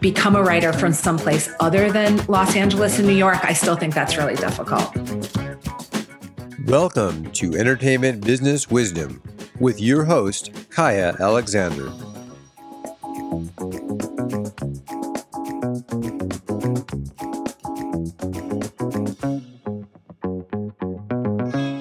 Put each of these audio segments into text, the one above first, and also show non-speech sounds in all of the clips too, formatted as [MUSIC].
become a writer from someplace other than Los Angeles and New York, I still think that's really difficult. Welcome to Entertainment Business Wisdom with your host, Kaia Alexander.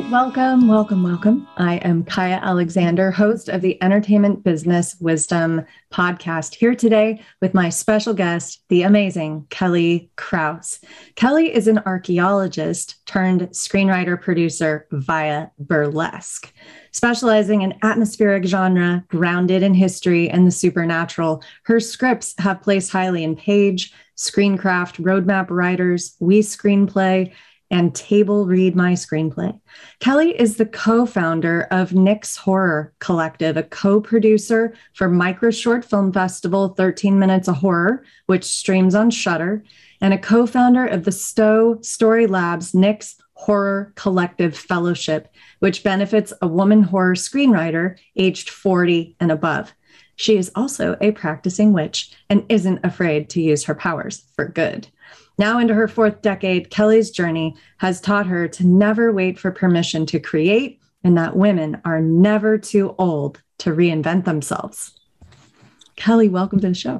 Welcome, welcome, welcome. I am Kaia Alexander, host of the Entertainment Business Wisdom podcast, here today with my special guest, the amazing Kelly Krause. Kelly is an archaeologist turned screenwriter producer via burlesque. Specializing in atmospheric genre, grounded in history and the supernatural, her scripts have placed highly in Page, Screencraft, Roadmap Writers, We Screenplay, and Table Read My Screenplay. Kelly is the co founder of Nyx Horror Collective, a co producer for Micro Short Film Festival 13 Minutes of Horror, which streams on Shudder, and a co founder of the Stowe Story Labs Nyx Horror Collective Fellowship, which benefits a woman horror screenwriter aged 40 and above. She is also a practicing witch and isn't afraid to use her powers for good. Now, into her fourth decade, Kelly's journey has taught her to never wait for permission to create and that women are never too old to reinvent themselves. Kelly, welcome to the show.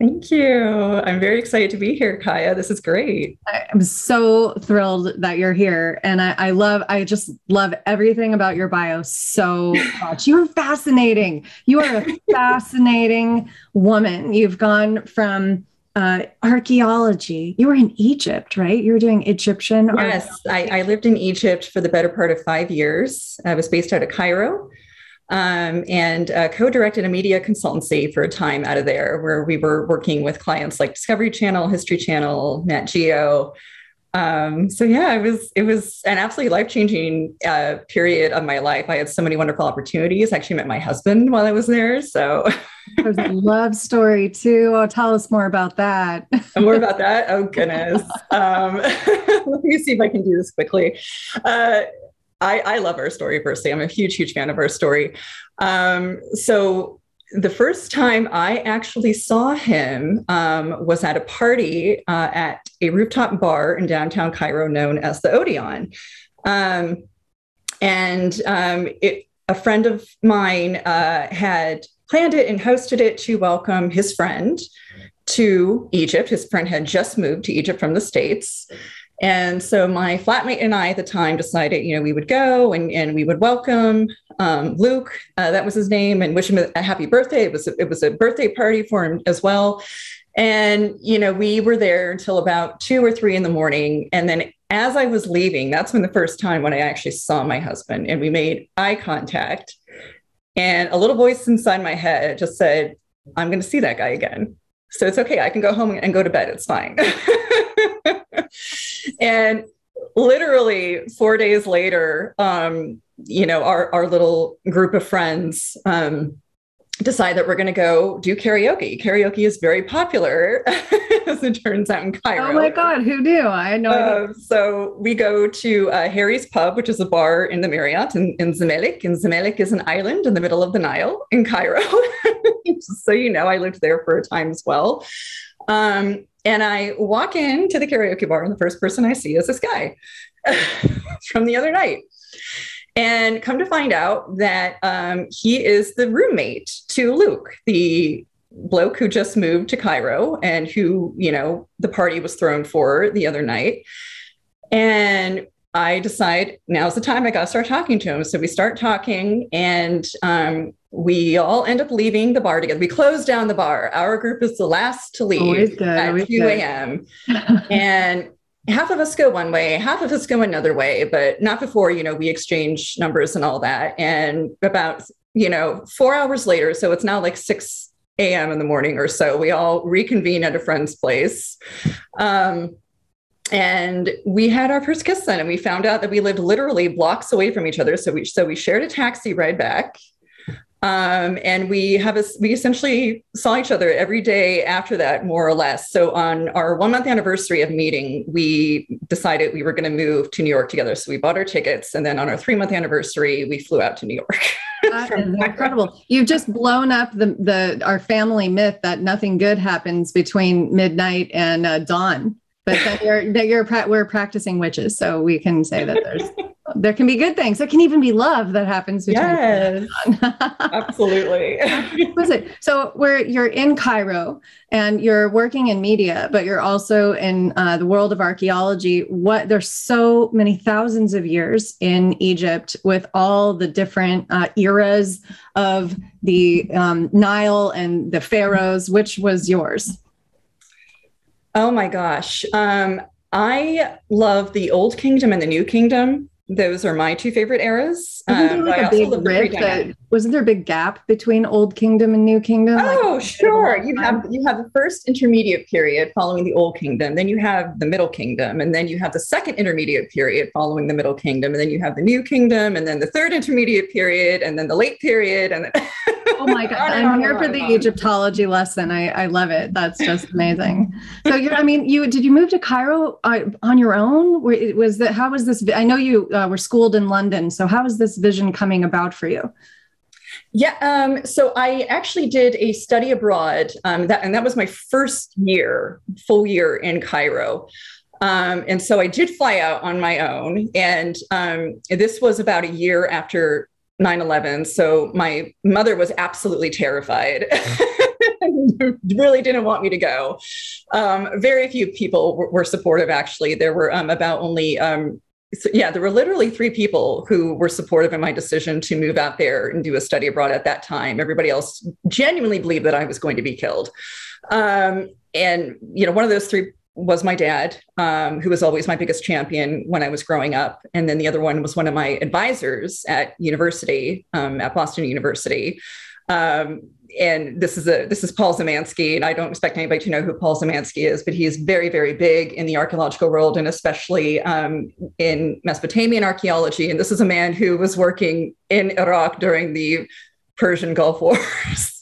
Thank you. I'm very excited to be here, Kaia. This is great. I'm so thrilled that you're here. And I, I love, I just love everything about your bio so [LAUGHS] much. You're fascinating. You are a fascinating woman. You've gone from uh, archaeology. You were in Egypt, right? You were doing Egyptian. Yes, I, I, lived in Egypt for the better part of five years. I was based out of Cairo um, and uh, co directed a media consultancy for a time out of there where we were working with clients like Discovery Channel, History Channel, Nat Geo, um, so yeah, it was it was an absolutely life changing uh, period of my life. I had so many wonderful opportunities. I actually met my husband while I was there. So there's a love story too. Oh, tell us more about that. [LAUGHS] more about that. Oh goodness. Um, [LAUGHS] let me see if I can do this quickly. Uh, I, I love our story personally. I'm a huge, huge fan of our story. Um, so the first time I actually saw him um, was at a party uh, at a rooftop bar in downtown Cairo known as the Odeon. Um, and um, it, a friend of mine uh, had planned it and hosted it to welcome his friend to Egypt. His friend had just moved to Egypt from the States. And so my flatmate and I at the time decided, you know, we would go and, and we would welcome um, Luke, uh, that was his name, and wish him a, happy birthday. It was a, it was a birthday party for him as well. And you know, we were there until about two or three in the morning. And then as I was leaving, that's when the first time when I actually saw my husband, and we made eye contact. And a little voice inside my head just said, "I'm going to see that guy again." So it's okay. I can go home and go to bed. It's fine. [LAUGHS] and literally four days later, um, you know, our, our little group of friends um, decide that we're going to go do karaoke. Karaoke is very popular, [LAUGHS] as it turns out in Cairo. Oh my God, who knew? I know. Uh, so we go to uh, Harry's Pub, which is a bar in the Marriott in, in Zamalek. And Zamalek is an island in the middle of the Nile in Cairo. [LAUGHS] so you know, I lived there for a time as well. Um, and I walk into the karaoke bar, and the first person I see is this guy [LAUGHS] from the other night. And come to find out that um, he is the roommate to Luke, the bloke who just moved to Cairo and who, you know, the party was thrown for the other night. And I decide now's the time I got to start talking to him. So we start talking, and um, we all end up leaving the bar together. We close down the bar. Our group is the last to leave good, at 2 a.m. [LAUGHS] and half of us go one way, half of us go another way, but not before, you know, we exchange numbers and all that. And about, you know, four hours later, so it's now like 6 a.m. in the morning or so, we all reconvene at a friend's place. Um, and we had our first kiss then and we found out that we lived literally blocks away from each other so we so we shared a taxi ride back um, and we have a, we essentially saw each other every day after that more or less. So on our one month anniversary of meeting we decided we were going to move to new york together. So we bought our tickets and then on our three month anniversary we flew out to new york. [LAUGHS] That is incredible. You've just blown up the the our family myth that nothing good happens between midnight and uh, dawn but that you're that you're we're practicing witches, so we can say that there's [LAUGHS] there can be good things. There can even be love that happens. Between. Yes, [LAUGHS] absolutely. [LAUGHS] was it? So where you're in Cairo and you're working in media, but you're also in uh, the world of archaeology. What there's so many thousands of years in Egypt with all the different uh, eras of the um, Nile and the pharaohs. Which was yours? Oh my gosh. Um, I love the Old Kingdom and the New Kingdom. Those are my two favorite eras. Wasn't there Um, like a big rip that, wasn't there a big gap between Old Kingdom and New Kingdom? Like, Oh, sure. You have you have the first intermediate period following the Old Kingdom, then you have the Middle Kingdom, and then you have the second intermediate period following the Middle Kingdom, and then you have the New Kingdom, and then the third intermediate period, and then the late period, and then [LAUGHS] Oh my God. I'm here for the. Egyptology lesson. I, I love it. That's just amazing. So you're, I mean, you, did you move to Cairo uh, on your own? Was that, how was this? I know you uh, were schooled in London. So how is this vision coming about for you? Yeah, um, so I actually did a study abroad, um, that, and that was my first year, full year in Cairo. Um, and so I did fly out on my own, and um, this was about a year after 9 11. So my mother was absolutely terrified. [LAUGHS] really didn't want me to go. Um, very few people were, were supportive, actually. There were um, about only um, so yeah, there were literally three people who were supportive in my decision to move out there and do a study abroad at that time. Everybody else genuinely believed that I was going to be killed. Um, and, you know, one of those three was my dad, um, who was always my biggest champion when I was growing up. And then the other one was one of my advisors at university, um, at Boston University. Um, and this is a this is Paul Zimansky, and I don't expect anybody to know who Paul Zimansky is, but he is very very big in the archaeological world, and especially um, in Mesopotamian archaeology. And this is a man who was working in Iraq during the Persian Gulf [LAUGHS] War.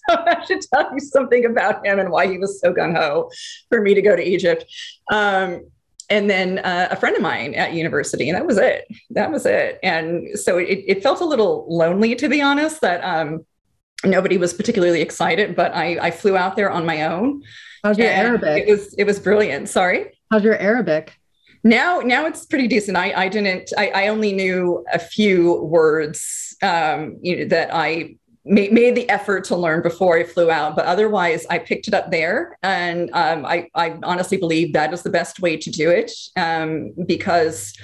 So [LAUGHS] I should tell you something about him and why he was so gung ho for me to go to Egypt. Um, and then uh, a friend of mine at university, and that was it. That was it. And so it, it felt a little lonely, to be honest. That um, nobody was particularly excited, but I, I flew out there on my own. How's your Arabic? It was it was brilliant. Sorry. How's your Arabic? Now now it's pretty decent. I I didn't I, I only knew a few words um, you know, that I made, made the effort to learn before I flew out, but otherwise I picked it up there, and um, I I honestly believe that is the best way to do it um, because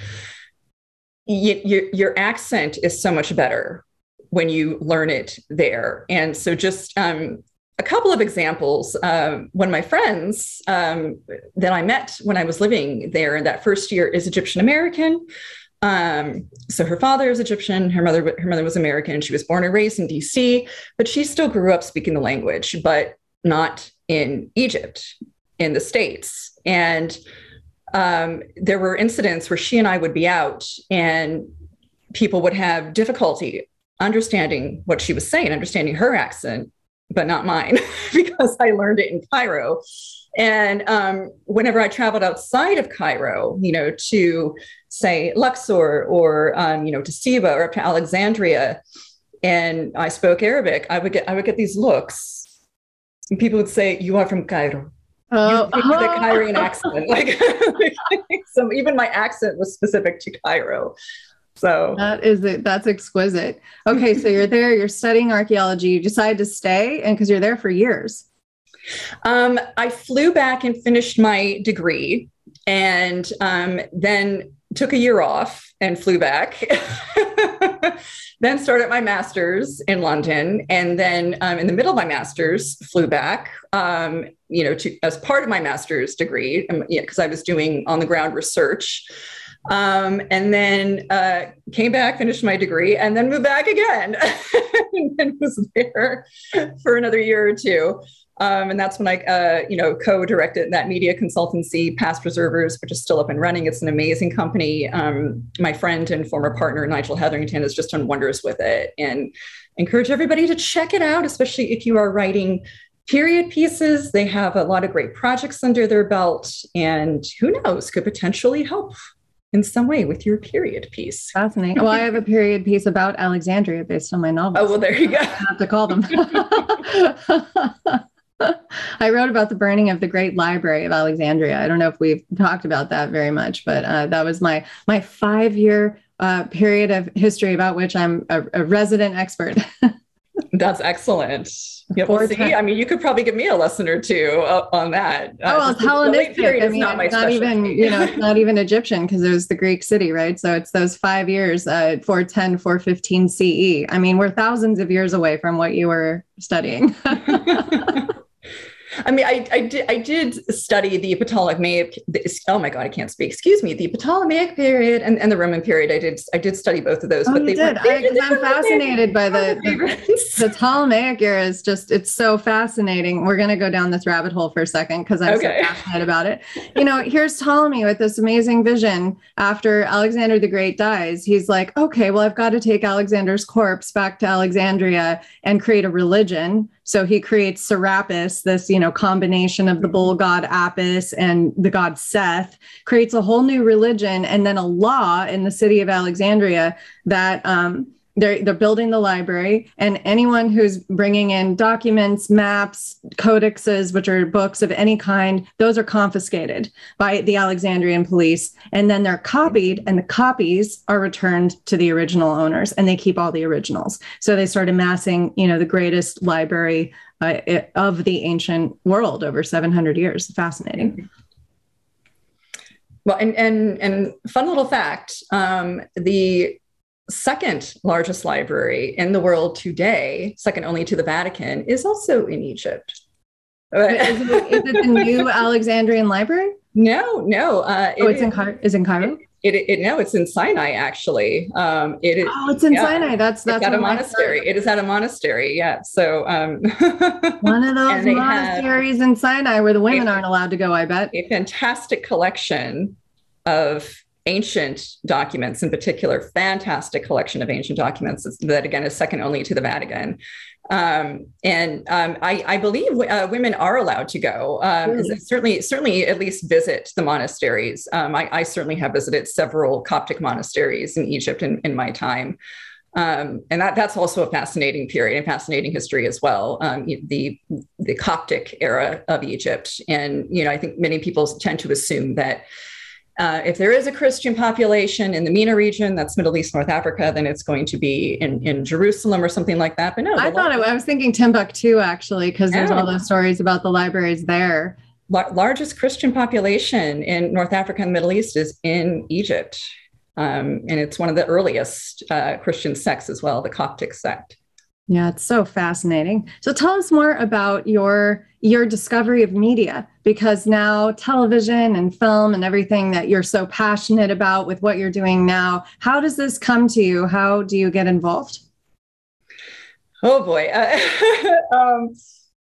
your accent is so much better when you learn it there. And so just um, a couple of examples. Um, one of my friends um, that I met when I was living there in that first year is Egyptian American. Um, so her father is Egyptian, her mother her mother was American. She was born and raised in D.C., but she still grew up speaking the language, but not in Egypt, in the states. And um, there were incidents where she and I would be out, and people would have difficulty understanding what she was saying, understanding her accent, but not mine [LAUGHS] because I learned it in Cairo. And um, whenever I traveled outside of Cairo, you know, to say Luxor or um, you know to Siwa or up to Alexandria, and I spoke Arabic, I would get I would get these looks. And people would say, "You are from Cairo." Oh, you a Cairoan accent. Like, [LAUGHS] so even my accent was specific to Cairo. So That is it. That's exquisite. Okay, so you're there, you're studying archaeology, you decide to stay, and because you're there for years. Um, I flew back and finished my degree. And um, then took a year off and flew back. [LAUGHS] then started my master's in London, and then um, in the middle of my master's, flew back. Um, you know, to, as part of my master's degree, because um, yeah, I was doing on the ground research. Um, and then uh, came back, finished my degree, and then moved back again, [LAUGHS] and was there for another year or two. Um, and that's when I, uh, you know, co-directed that media consultancy, Past Preservers, which is still up and running. It's an amazing company. Um, my friend and former partner Nigel Hetherington has just done wonders with it, and encourage everybody to check it out, especially if you are writing period pieces. They have a lot of great projects under their belt, and who knows, could potentially help in some way with your period piece. Fascinating. Well, I have a period piece about Alexandria based on my novel. Oh, well, there you go. I have to call them. [LAUGHS] [LAUGHS] [LAUGHS] I wrote about the burning of the Great Library of Alexandria. I don't know if we've talked about that very much, but uh, that was my my five year uh, period of history about which I'm a, a resident expert. [LAUGHS] That's excellent. Yep. See, I mean, you could probably give me a lesson or two uh, on that. Oh, well, it's Hellenistic. Period I mean, not it's not even, you know, it's not even Egyptian because it was the Greek city, right? So it's those five years, uh, 410, 415 CE. I mean, we're thousands of years away from what you were studying. [LAUGHS] I mean, I, I did I did study the Ptolemaic. Oh my God, I can't speak. Excuse me, the Ptolemaic period and, and the Roman period. I did I did study both of those. Oh, but they did. I, am fascinated by the, the, the Ptolemaic era. Is just it's so fascinating. We're gonna go down this rabbit hole for a second because I'm okay. so [LAUGHS] passionate about it. You know, here's Ptolemy with this amazing vision. After Alexander the Great dies, he's like, okay, well, I've got to take Alexander's corpse back to Alexandria and create a religion so he creates Serapis, this you know combination of the bull god Apis and the god Seth, creates a whole new religion, and then a law in the city of Alexandria that um, they're they're building the library and anyone who's bringing in documents maps codexes which are books of any kind those are confiscated by the alexandrian police and then they're copied and the copies are returned to the original owners and they keep all the originals. So they start amassing you know the greatest library uh, of the ancient world over 700 years. Fascinating. Well and and and fun little fact um, the second largest library in the world today, second only to the Vatican, is also in Egypt. is, it, is, it the [LAUGHS] new Alexandrian library? No, no. Uh, oh, it's in Cairo. Is in Cairo? It, it, it, no, it's in Sinai actually. Um, it is. Oh, it's in yeah, Sinai. That's that's at a monastery. It is at a monastery. Yeah. So um, [LAUGHS] one of those monasteries in Sinai where the women a, aren't allowed to go. I bet a fantastic collection of ancient documents in particular fantastic collection of ancient documents that again is second only to the vatican. Um, and um, I, I, believe uh, women are allowed to go. Um, really? certainly certainly at least visit the monasteries. Um, I, I, certainly have visited several coptic monasteries in egypt in, in my time. Um, and that, that's also a fascinating period and fascinating history as well um, the the coptic era of egypt. And you know i think many people tend to assume that uh, if there is a Christian population in the MENA region, that's Middle East, North Africa, then it's going to be in, in Jerusalem or something like that. But no, I thought it, I was thinking Timbuktu actually, because there's all those stories about the libraries there. largest Christian population in North Africa and the Middle East is in Egypt. Um, and it's one of the earliest uh, Christian sects as well, the Coptic sect. Yeah, it's so fascinating. So tell us more about your your discovery of media because now television and film and everything that you're so passionate about with what you're doing now, how does this come to you? How do you get involved? Oh boy. Uh, [LAUGHS] um,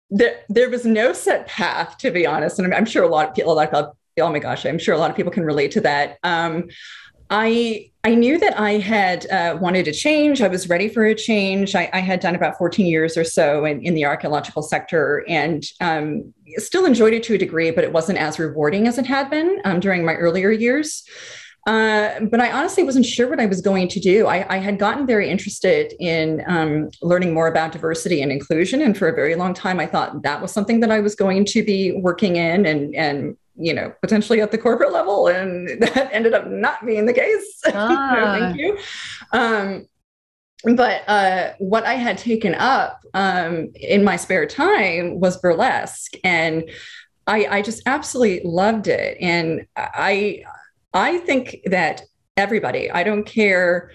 there, there was no set path, to be honest. And I'm, I'm sure a lot of people, like, oh my gosh, I'm sure a lot of people can relate to that. Um, I I knew that I had uh, wanted to change. I was ready for a change. I, I had done about 14 years or so in, in the archaeological sector and um, still enjoyed it to a degree, but it wasn't as rewarding as it had been um, during my earlier years. Uh, but I honestly wasn't sure what I was going to do. I, I had gotten very interested in um, learning more about diversity and inclusion, and for a very long time, I thought that was something that I was going to be working in and and you know, potentially at the corporate level. And [LAUGHS] that ended up not being the case. [LAUGHS] Ah. no, thank you. Um, but uh, what I had taken up um, in my spare time was burlesque. And I, I just absolutely loved it. And I, I think that everybody, I don't care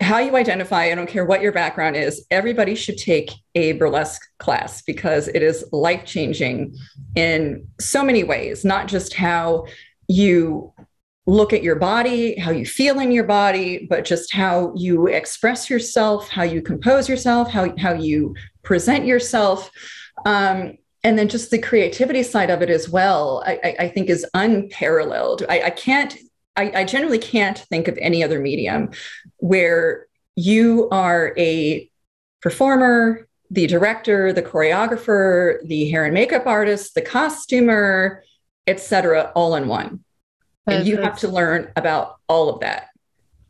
how you identify, I don't care what your background is, everybody should take a burlesque class because it is life changing in so many ways, not just how you look at your body, how you feel in your body, but just how you express yourself, how you compose yourself, how, how you present yourself. Um, and then just the creativity side of it as well, I, I think is unparalleled. I, I can't I, I generally can't think of any other medium where you are a performer, the director, the choreographer, the hair and makeup artist, the costumer, etc., all in one. and you have to learn about all of that.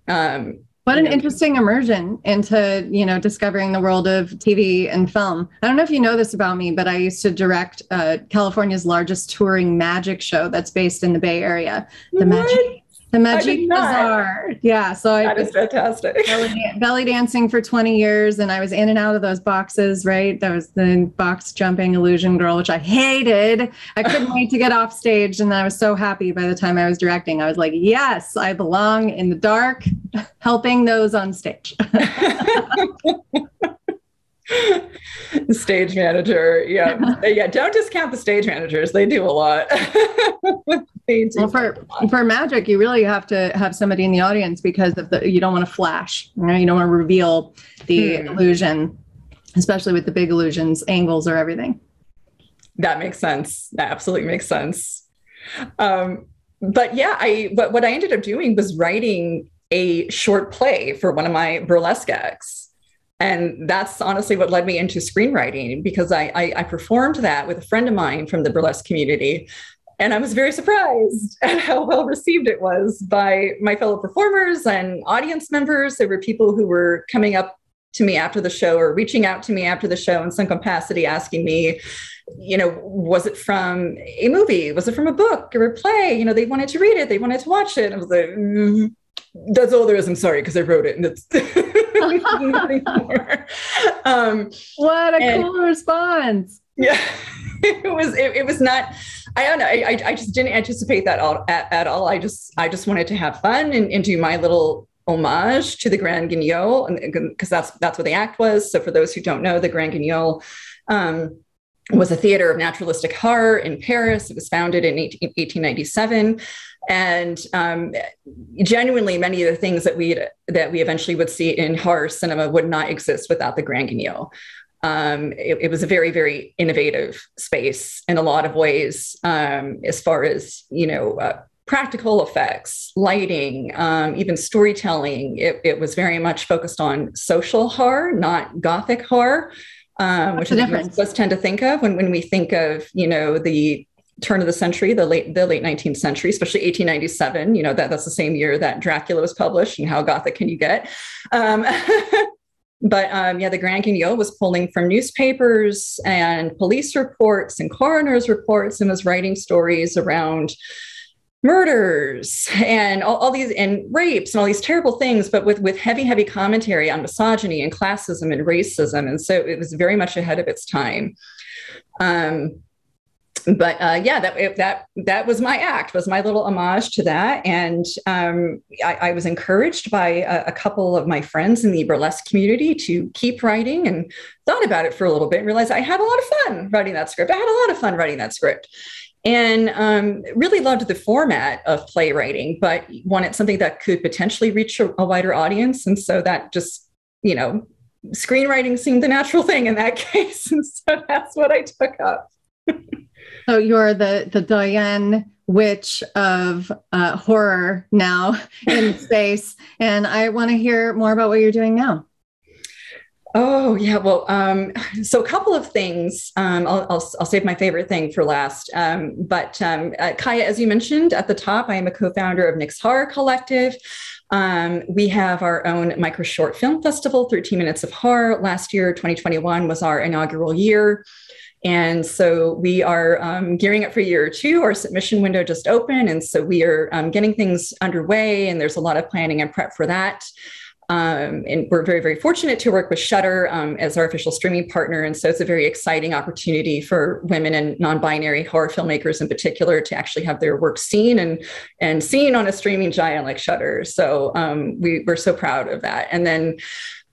Um, what an interesting immersion into, you know, discovering the world of TV and film. I don't know if you know this about me, but I used to direct uh, California's largest touring magic show that's based in the Bay Area, the what? Magic the Magic Bazaar. Yeah. So that I was fantastic. Belly, belly, dancing for 20 years and I was in and out of those boxes, right? That was the box jumping illusion girl, which I hated. I couldn't wait to get off stage. And I was so happy by the time I was directing. I was like, yes, I belong in the dark, helping those on stage. [LAUGHS] [LAUGHS] [LAUGHS] stage manager yeah. [LAUGHS] Yeah don't discount the stage managers. They do a lot. [LAUGHS] Well, for for magic you really have to have somebody in the audience because of the you don't want to flash you, know, you don't want to reveal the hmm. illusion especially with the big illusions angles or everything. That makes sense. That absolutely makes sense. Um, but yeah i what, what i ended up doing was writing a short play for one of my burlesque acts and that's honestly what led me into screenwriting because I, I, I performed that with a friend of mine from the burlesque community and I was very surprised [LAUGHS] at how well received it was by my fellow performers and audience members. There were people who were coming up to me after the show or reaching out to me after the show in some capacity, asking me, you know, was it from a movie? Was it from a book or a play? You know, they wanted to read it, they wanted to watch it. I was like, mm, that's all there is. I'm sorry because I wrote it and it's nothing [LAUGHS] [LAUGHS] more. Um, what a and, cool response. Yeah, [LAUGHS] it was. It, it, was not. I don't know. I, I just didn't anticipate that all, at, at all. I just I just wanted to have fun and, and do my little homage to the Grand Guignol because that's that's what the act was. So for those who don't know, the Grand Guignol. Um, was a theater of naturalistic horror in Paris. It was founded in 18, 1897 and um, genuinely many of the things that we that we eventually would see in horror cinema would not exist without the Grand Guignol. Um, it, it, was a very very innovative space in a lot of ways um, as far as you know uh, practical effects lighting um, even storytelling it, it, was very much focused on social horror not gothic horror um, which is what most of us tend to think of when, when we think of you know the turn of the century, the late the late 19th century, especially 1897. You know that that's the same year that Dracula was published, and how gothic can you get? Um, [LAUGHS] but um, yeah, the Grand Guignol was pulling from newspapers and police reports and coroner's reports, and was writing stories around murders and all, all, these and rapes and all these terrible things but with with heavy heavy commentary on misogyny and classism and racism and so it was very much ahead of its time um, but uh, yeah, that that that was my act, was my little homage to that, and um, I, I, was encouraged by a, a, couple of my friends in the burlesque community to keep writing, and thought about it for a little bit, and realized I had a lot of fun writing that script. I had a lot of fun writing that script, and um, really loved the format of playwriting, but wanted something that could potentially reach a, a wider audience, and so that just you know screenwriting seemed the natural thing in that [LAUGHS] case, and so that's what I took up. [LAUGHS] So you're the the Diane witch of uh, horror now [LAUGHS] in space, and I want to hear more about what you're doing now. Oh yeah, well, um, so a couple of things. Um, I'll, I'll, I'll, save my favorite thing for last. Um, but um, uh, Kaia, as you mentioned at the top, I am a co-founder of Nyx Horror Collective. Um, we have our own micro short film festival, 13 Minutes of Horror. Last year, 2021, was our inaugural year. And so we are um, gearing up for year two. Our submission window just opened. And so we are um, getting things underway, and there's a lot of planning and prep for that. Um, and we're very, very fortunate to work with Shudder um, as our official streaming partner. And so it's a very exciting opportunity for women and non-binary horror filmmakers in particular to actually have their work seen and and seen on a streaming giant like Shudder. So um, we, we're so proud of that. And then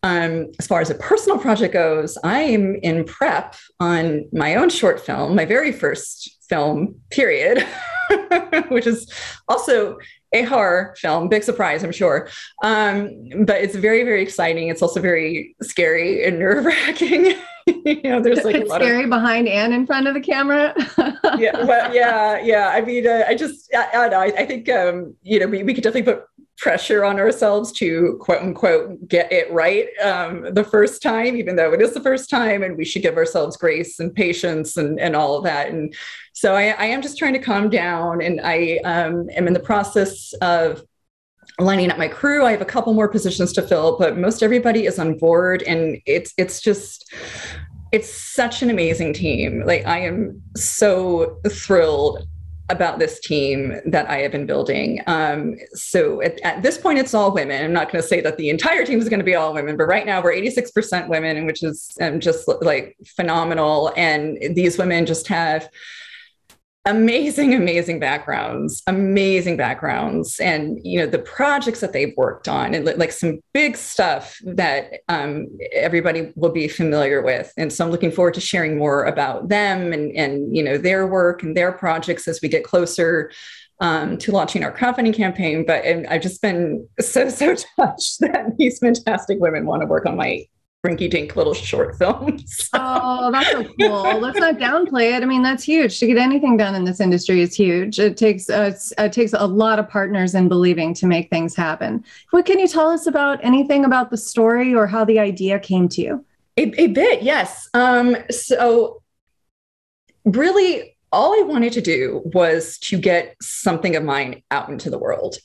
um, as far as a personal project goes, I'm in prep on my own short film, my very first film, period, [LAUGHS] which is also a horror film. Big surprise, I'm sure. Um, but it's very, very exciting. It's also very scary and nerve wracking. [LAUGHS] you know, there's like it's scary of, behind and in front of the camera. yeah, well, [LAUGHS] yeah, yeah. I mean, uh, I just, I, I, don't know, I, I think, um, you know, we, we could definitely put pressure on ourselves to quote unquote get it right um, the first time, even though it is the first time, and we should give ourselves grace and patience and, and all of that. And so I, I am just trying to calm down, and I um, am in the process of lining up my crew. I have a couple more positions to fill, but most everybody is on board, and it's it's just it's such an amazing team. Like I am so thrilled about this team that I have been building. Um, so at, at, this point, it's all women. I'm not going to say that the entire team is going to be all women, but right now we're 86% women, which is um, just like phenomenal. And these women just have amazing amazing backgrounds amazing backgrounds. And you know the projects that they've worked on and like some big stuff that um, everybody will be familiar with. And so i'm looking forward to sharing more about them and and you know their work and their projects as we get closer um, to launching our crowdfunding campaign. But i've just been so so [LAUGHS] touched that these fantastic women want to work on my rinky dink little short films. [LAUGHS] oh, that's so cool. Let's not downplay it. I mean, that's huge. To get anything done in this industry is huge. It takes uh, it takes a lot of partners and believing to make things happen. What can you tell us about anything about the story or how the idea came to you? A, a bit, yes. Um, so really all I wanted to do was to get something of mine out into the world.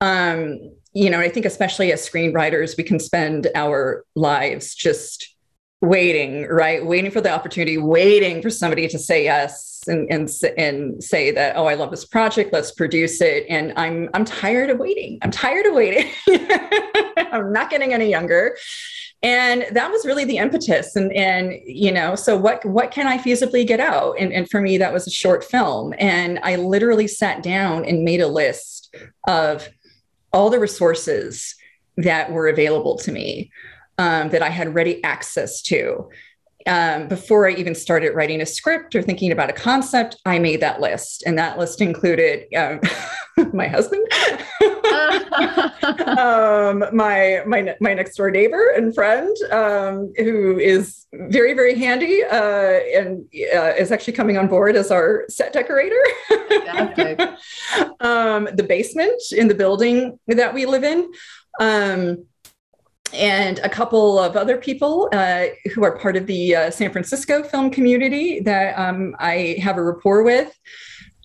Um, you know, I think especially as screenwriters, we can spend our lives just waiting, right? Waiting for the opportunity, waiting for somebody to say yes and and and say that, oh, I love this project, let's produce it. And I'm I'm tired of waiting. I'm tired of waiting. [LAUGHS] I'm not getting any younger. And that was really the impetus. And and you know, so what what can I feasibly get out? And, and for me, that was a short film. And I literally sat down and made a list of all the resources that were available to me um, that I had ready access to. Um, before I even started writing a script or thinking about a concept, I made that list. And that list included um, [LAUGHS] [LAUGHS] my husband, [LAUGHS] um, my, my, my next door neighbor and friend, um, who is very, very handy uh, and uh, is actually coming on board as our set decorator. [LAUGHS] um, the basement in the building that we live in. Um, and a couple of other people uh, who are part of the uh, San Francisco film community that um, I have a rapport with.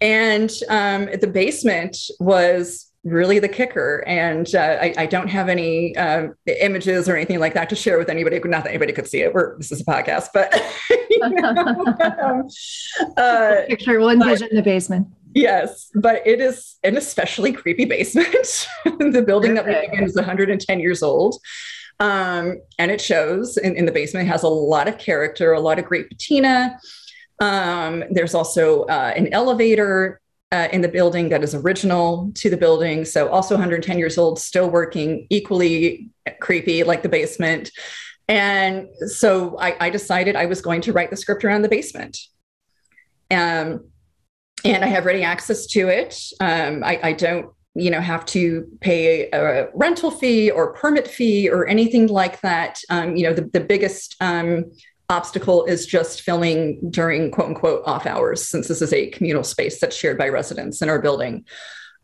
And um, the basement was really the kicker. And uh, I, I, don't have any uh, images or anything like that to share with anybody. Not that anybody could see it. We're, this is a podcast, but [LAUGHS] know, uh, picture will envision but, the basement. Yes, but it is an especially creepy basement. [LAUGHS] the building that we live in is 110 years old. Um, and it shows in, in, the basement. It has a lot of character, a lot of great patina. Um, there's also uh, an elevator uh, in the building that is original to the building. So also 110 years old, still working, equally creepy like the basement. And so I, I decided I was going to write the script around the basement. Um, and I have ready access to it. Um, I, I, don't, you know, have to pay a rental fee or permit fee or anything like that. Um, you know, the, the biggest um, obstacle is just filming during quote unquote off hours, since this is a communal space that's shared by residents in our building.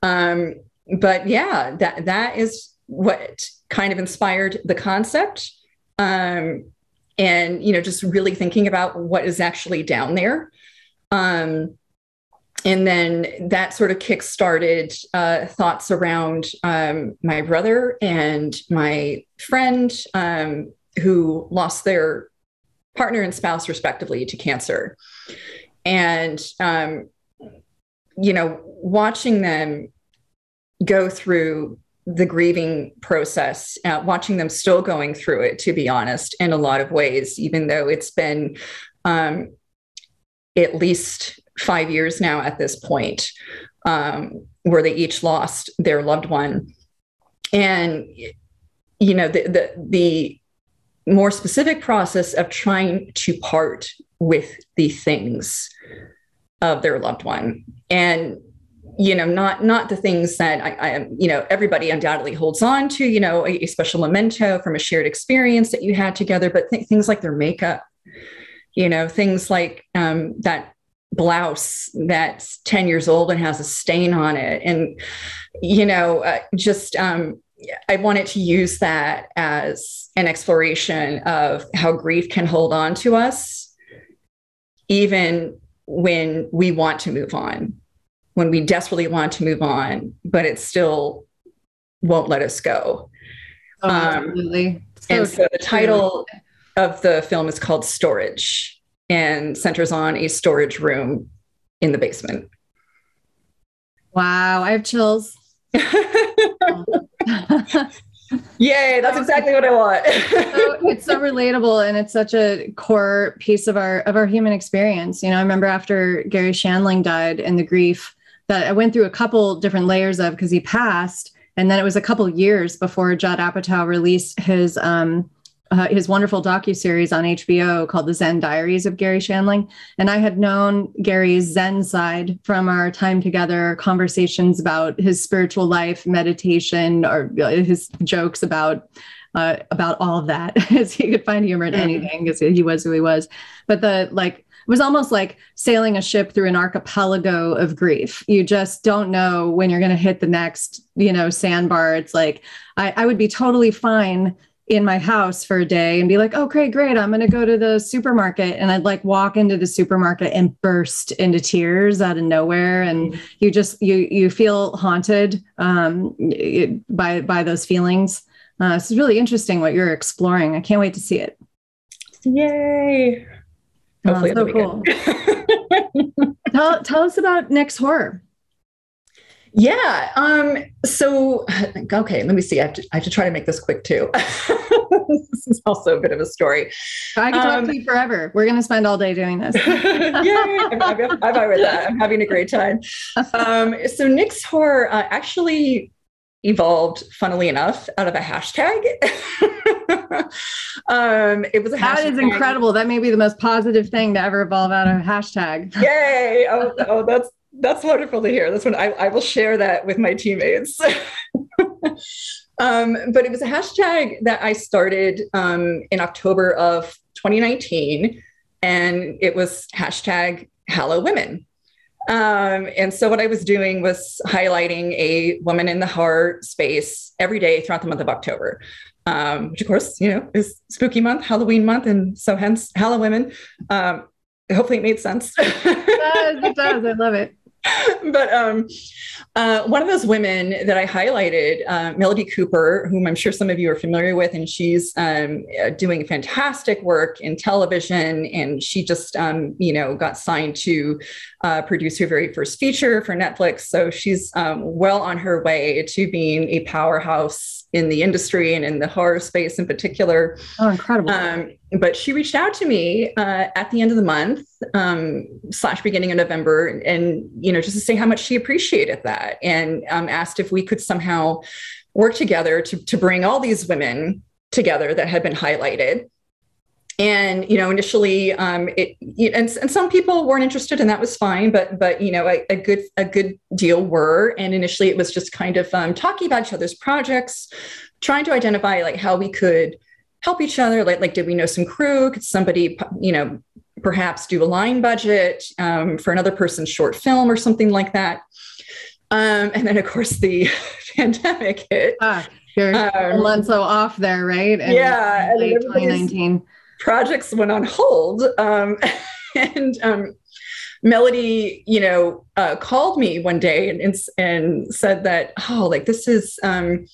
Um, but yeah, that that is what kind of inspired the concept. Um, and you know, just really thinking about what is actually down there. Um, and then that sort of kick-started uh, thoughts around um, my brother and my friend um, who lost their partner and spouse respectively to cancer and um, you know watching them go through the grieving process, uh, watching them still going through it, to be honest, in a lot of ways, even though it's been um, at least five years now at this point, um, where they each lost their loved one. And, you know, the, the, the more specific process of trying to part with the things of their loved one. And you know not not the things that I, you know everybody undoubtedly holds on to you know a, a, special memento from a shared experience that you had together but th- things like their makeup you know things like um, that blouse that's 10 years old and has a stain on it and you know uh, just um, i wanted to use that as an exploration of how grief can hold on to us even when we want to move on when we desperately want to move on, but it still won't let us go. Oh, um, absolutely. So and so the title of the film is called Storage and centers on a storage room in the basement. Wow, I have chills. [LAUGHS] Um, [LAUGHS] Yay, that's exactly what I want. [LAUGHS] so, it's so relatable and it's such a core piece of our of our human experience. You know, I remember after Garry Shandling died and the grief that I went through a couple different layers of because he passed, and then it was a couple years before Judd Apatow released his um, uh, his wonderful docu series on HBO called The Zen Diaries of Garry Shandling. And I had known Garry's Zen side from our time together, conversations about his spiritual life, meditation, or his jokes about uh, about all of that, [LAUGHS] as he could find humor in anything because he was who he was. But the like it was almost like sailing a ship through an archipelago of grief. You just don't know when you're going to hit the next, you know, sandbar. It's like I, I would be totally fine in my house for a day and be like, okay, great, I'm going to go to the supermarket. And I'd like walk into the supermarket and burst into tears out of nowhere. And mm-hmm. you just, you, you feel haunted um, by, by those feelings. Uh, it's really interesting what you're exploring. I can't wait to see it. Yay. Hopefully, oh, so cool. [LAUGHS] tell, tell us about Nyx Horror. Yeah. Um, so, [SIGHS] okay, let me see. I have, to, I have to try to make this quick too. [LAUGHS] this is also a bit of a story. I can talk um, to you forever. We're going to spend all day doing this. [LAUGHS] yeah, I'm, I'm, I'm with that. I'm having a great time. Um, so, Nyx Horror uh, actually evolved, funnily enough, out of a hashtag. [LAUGHS] um, it was a that hashtag. is incredible. That may be the most positive thing to ever evolve out of a hashtag. Yay! Oh, oh, that's that's wonderful to hear. That's when I, I will share that with my teammates. [LAUGHS] um, but it was a hashtag that I started um, in October of 2019, and it was hashtag Hello Women. Um, and so what I was doing was highlighting a woman in the horror space every day throughout the month of October, um, which of course, you know, is spooky month, Halloween month. And so hence Halloween. Um, hopefully it made sense. [LAUGHS] it does, it does. I love it. [LAUGHS] but um, uh, one of those women that I highlighted, uh, Melody Cooper, whom I'm sure some of you are familiar with, and she's um, uh, doing fantastic work in television. And she just, um, you know, got signed to uh, produce her very first feature for Netflix. So she's um, well on her way to being a powerhouse in the industry and in the horror space in particular. Oh, incredible. Um, but she reached out to me uh, at the end of the month um, slash beginning of November and, you know, just to say how much she appreciated that and um, asked if we could somehow work together to, to bring all these women together that had been highlighted. And you know initially um, it and, and some people weren't interested and that was fine but but you know a, a good a good deal were. And initially it was just kind of um, talking about each other's projects trying to identify like how we could help each other like like did we know some crew? Could somebody you know perhaps do a line budget um, for another person's short film or something like that? Um, and then of course the [LAUGHS] pandemic hit. Ah, you're um, so off there right? And yeah 2019 projects went on hold. Um, [LAUGHS] and um, Melody, you know, uh, called me one day and, and, and said that, oh, like this is, um,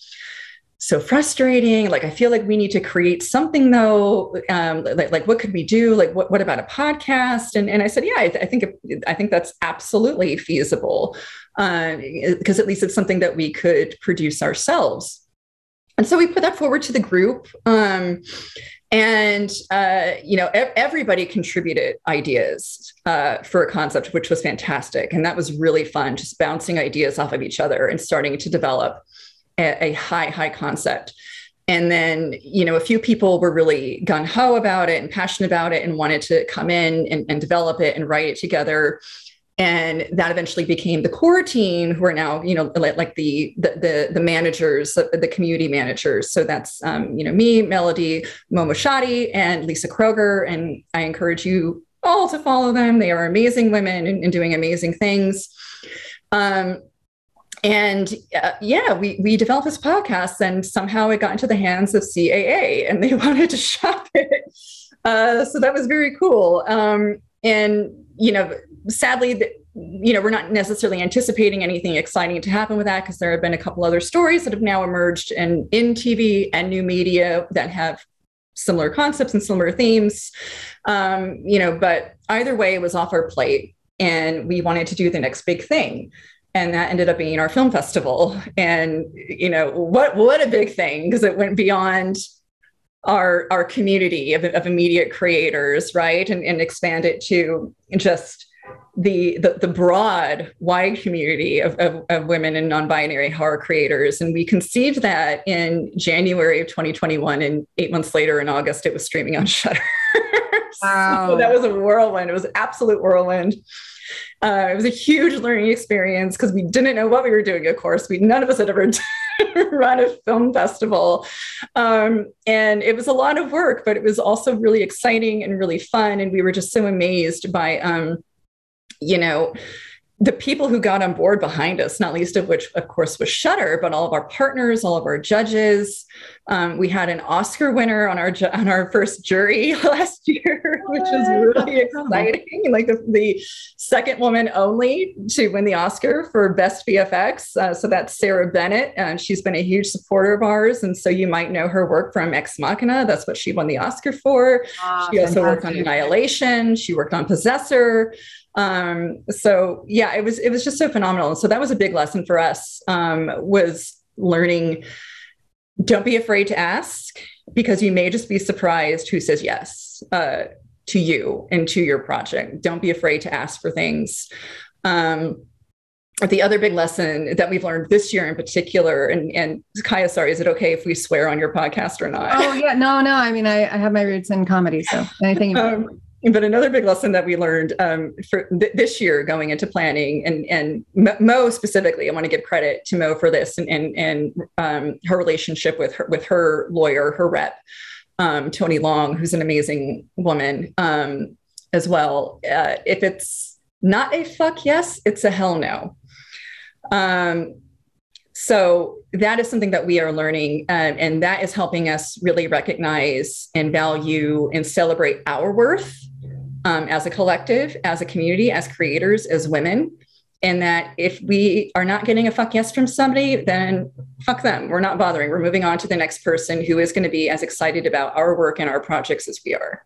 so frustrating. Like, I feel like we need to create something though. Um, like, like, what could we do? Like, what, what about a podcast? And, and I said, yeah, I, th- I think, I think that's absolutely feasible. Because uh, at least it's something that we could produce ourselves. And so we put that forward to the group. Um, and uh, you know everybody contributed ideas uh, for a concept which was fantastic and that was really fun just bouncing ideas off of each other and starting to develop a, a high high concept. And then you know a few people were really gun-ho about it and passionate about it and wanted to come in and, and develop it and write it together. And that eventually became the core team who are now you know like, like the, the, the the managers the community managers. So that's um, you know me melody momo shadi and lisa kroger. And i encourage you all to follow them. They are amazing women and, and doing amazing things. Um, and uh, yeah, we we developed this podcast, and somehow it got into the hands of CAA, and they [LAUGHS] wanted to shop it. Uh, so that was very cool. Um, and you know, sadly, the, you know, we're not necessarily anticipating anything exciting to happen with that because there have been a couple other stories that have now emerged in, in TV and new media that have similar concepts and similar themes. Um, you know, but either way, it was off our plate and we wanted to do the next big thing. And that ended up being our film festival. And, you know, what what a big thing because it went beyond our our community of, of immediate creators, right? And, and expand it to just the, the, the broad, wide community of, of, of, women and non-binary horror creators. And we conceived that in January of 2021, and eight months later, in August, it was streaming on [LAUGHS] Shudder [LAUGHS] Wow. so that was a whirlwind. It was absolute whirlwind. Uh, it was a huge learning experience because we didn't know what we were doing. Of course, we none of us had ever [LAUGHS] run a film festival, um, and it was a lot of work, but it was also really exciting and really fun. And we were just so amazed by. Um, you know, the people who got on board behind us, not least of which, of course, was Shudder, but all of our partners, all of our judges. Um, we had an Oscar winner on our ju- on our first jury [LAUGHS] last year, which was really exciting. Like the, the, second woman only to win the Oscar for Best VFX. Uh, so that's Sara Bennett, and she's been a huge supporter of ours. And so you might know her work from Ex Machina. That's what she won the Oscar for. Oh, she also fantastic. worked on Annihilation. She worked on Possessor. Um, so yeah, it was it was just so phenomenal. So that was a big lesson for us. Um, was learning. Don't be afraid to ask because you may just be surprised who says yes uh, to you and to your project. Don't be afraid to ask for things. Um, the other big lesson that we've learned this year in particular, and, and Kaia, sorry, is it okay if we swear on your podcast or not? Oh yeah, no, no. I mean, I, I have my roots in comedy, so anything. [LAUGHS] um, but another big lesson that we learned um, for th- this year going into planning and and Mo specifically, I want to give credit to Mo for this and and, and um, her relationship with her with her lawyer, her rep, um, Tony Long, who's an amazing woman um, as well. Uh, if it's not a fuck yes, it's a hell no. Um, so that is something that we are learning, uh, and that is helping us really recognize and value and celebrate our worth um, as a collective, as a community, as creators, as women. And that if we are not getting a fuck yes from somebody, then fuck them. We're not bothering. We're moving on to the next person who is going to be as excited about our work and our projects as we are.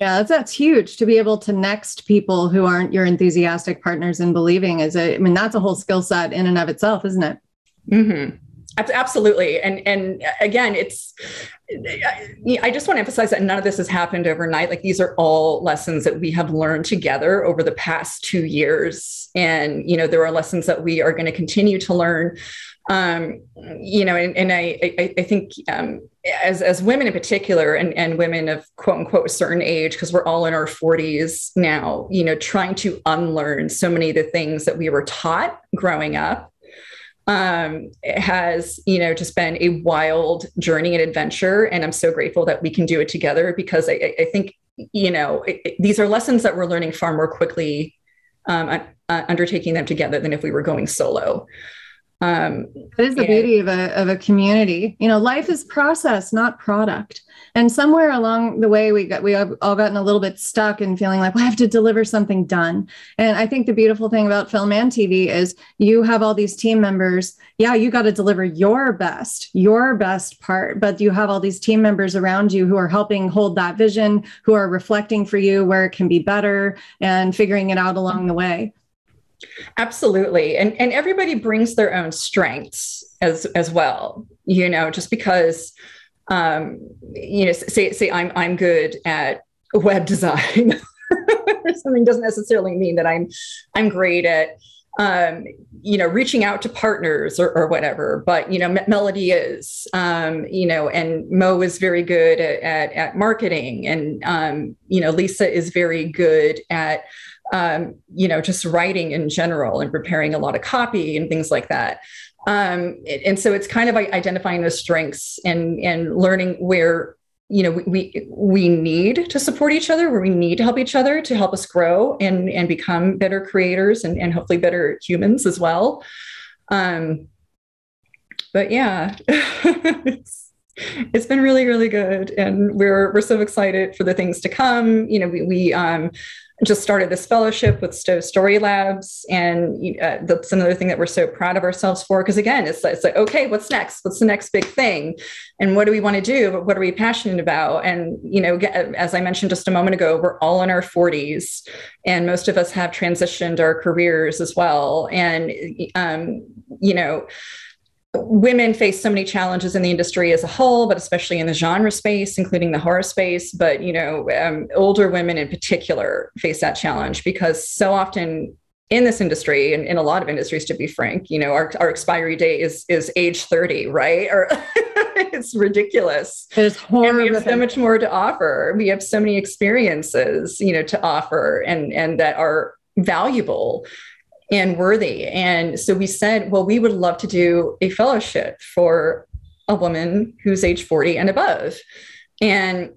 Yeah, that's, that's huge to be able to next people who aren't your enthusiastic partners in believing is a, I mean, that's a whole skill set in and of itself, isn't it? Mm-hmm. Absolutely. And, and again, it's, I just want to emphasize that none of this has happened overnight. Like these are all lessons that we have learned together over the past two years. And, you know, there are lessons that we are going to continue to learn. Um, you know, and, and I, I, I think um, as, as women in particular and, and women of quote unquote a certain age, because we're all in our 40s now, you know, trying to unlearn so many of the things that we were taught growing up um, has you know just been a wild journey and adventure and i'm so grateful that we can do it together because i, I think you know it, it, these are lessons that we're learning far more quickly um, uh, undertaking them together than if we were going solo Um, that is the and- beauty of a, of a community. You know, life is process, not product. And somewhere along the way, we got we have all gotten a little bit stuck and feeling like well, I have to deliver something done. And I think the beautiful thing about film and TV is you have all these team members. Yeah, you got to deliver your best, your best part, but you have all these team members around you who are helping hold that vision, who are reflecting for you where it can be better and figuring it out along the way. Absolutely. And and everybody brings their own strengths as as well. You know, just because um, you know, say say I'm I'm good at web design [LAUGHS] something doesn't necessarily mean that I'm I'm great at um, you know, reaching out to partners or, or whatever. But you know, M- Melody is, um, you know, and Mo is very good at at, at marketing, and um, you know, Lisa is very good at um, you know, just writing in general and preparing a lot of copy and things like that. Um, and so it's kind of identifying those strengths and and learning where you know we we need to support each other where we need to help each other to help us grow and and become better creators and, and hopefully better humans as well. Um but yeah it's, [LAUGHS] it's been really really good. And we're we're so excited for the things to come. You know we, we um just started this fellowship with Stowe Story Labs, and uh, that's another thing that we're so proud of ourselves for. Because again, it's, it's like, okay, what's next? What's the next big thing? And what do we want to do? What are we passionate about? And you know, as I mentioned just a moment ago, we're all in our 40s, and most of us have transitioned our careers as well. And um, you know women face so many challenges in the industry as a whole but especially in the genre space including the horror space. But you know um, older women in particular face that challenge because so often in this industry and in a lot of industries to be frank you know our, our expiry date is is age 30 right? Or [LAUGHS] it's ridiculous. It's and we have so much more to offer. We have so many experiences you know to offer and and that are valuable and worthy. And so we said, well, we would love to do a fellowship for a woman who's age 40 and above. And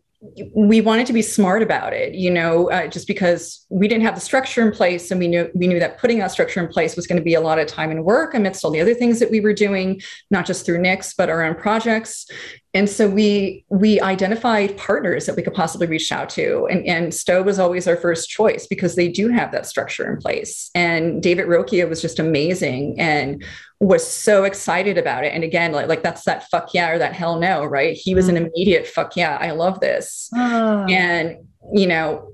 we wanted to be smart about it, you know, uh, just because we didn't have the structure in place, and we knew we knew that putting that structure in place was going to be a lot of time and work amidst all the other things that we were doing, not just through Nyx but our own projects. And so we we identified partners that we could possibly reach out to, and and Stowe was always our first choice because they do have that structure in place. And David Rocchio was just amazing and was so excited about it. And again, like, like that's that fuck yeah or that hell no, right? He was an immediate fuck yeah, I love this. Oh. And, you know,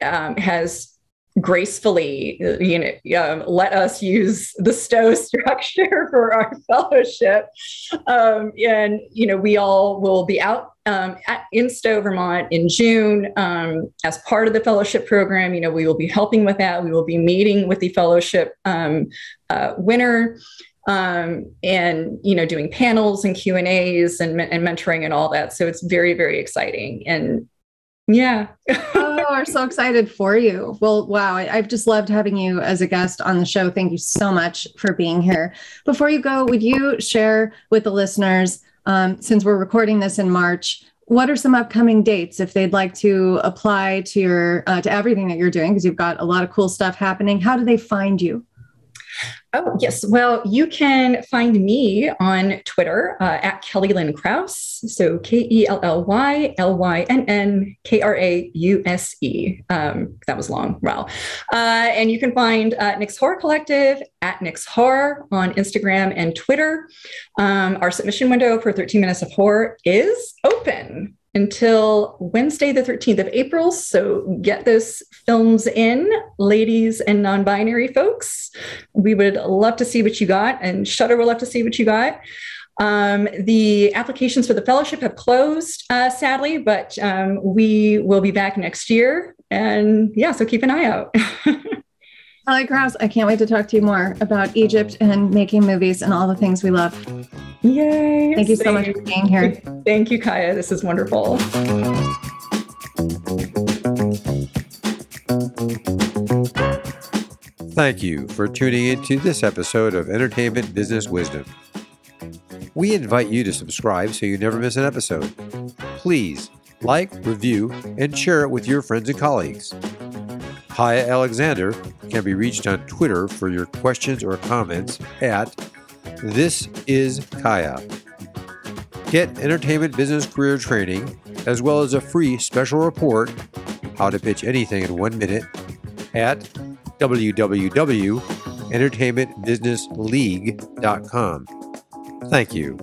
um, has gracefully, you know, um, let us use the Stowe [LAUGHS] structure for our fellowship. Um, and, you know, we all will be out um, at, in Stowe, Vermont in June um, as part of the fellowship program. You know, we will be helping with that. We will be meeting with the fellowship um, uh, winner um, and you know doing panels and q and a's and, and mentoring and all that so it's very very exciting and yeah. Oh we're so excited for you. Well wow I, i've just loved having you as a guest on the show. Thank you so much for being here. Before you go would you share with the listeners um, since we're recording this in march what are some upcoming dates if they'd like to apply to your uh, to everything that you're doing? Because you've got a lot of cool stuff happening. How do they find you Oh, yes. Well, you can find me on Twitter uh, at Kelly Lynn Krause. So K E L L Y L Y N N K R A U S E. Um, that was long. Wow. Uh, and you can find uh, Nyx Horror Collective at Nyx Horror on Instagram and Twitter. Um, our submission window for 13 Minutes of Horror is open until Wednesday, the 13th of April. So get those films in, ladies and non binary folks. We would love to see what you got, and Shudder would love to see what you got. Um, the applications for the fellowship have closed, uh, sadly, but um, we will be back next year. And yeah, so keep an eye out. [LAUGHS] Kelly Krause, I can't wait to talk to you more about Egypt and making movies and all the things we love. Yay. Thank you so much for being here. Thank you, Kaia. This is wonderful. Thank you for tuning in to this episode of Entertainment Business Wisdom. We invite you to subscribe so you never miss an episode. Please like, review, and share it with your friends and colleagues. Kaia Alexander can be reached on Twitter for your questions or comments at This Is Kaia. Get entertainment business career training, as well as a free special report, How to Pitch Anything in One Minute, at www.entertainmentbusinessleague.com. Thank you.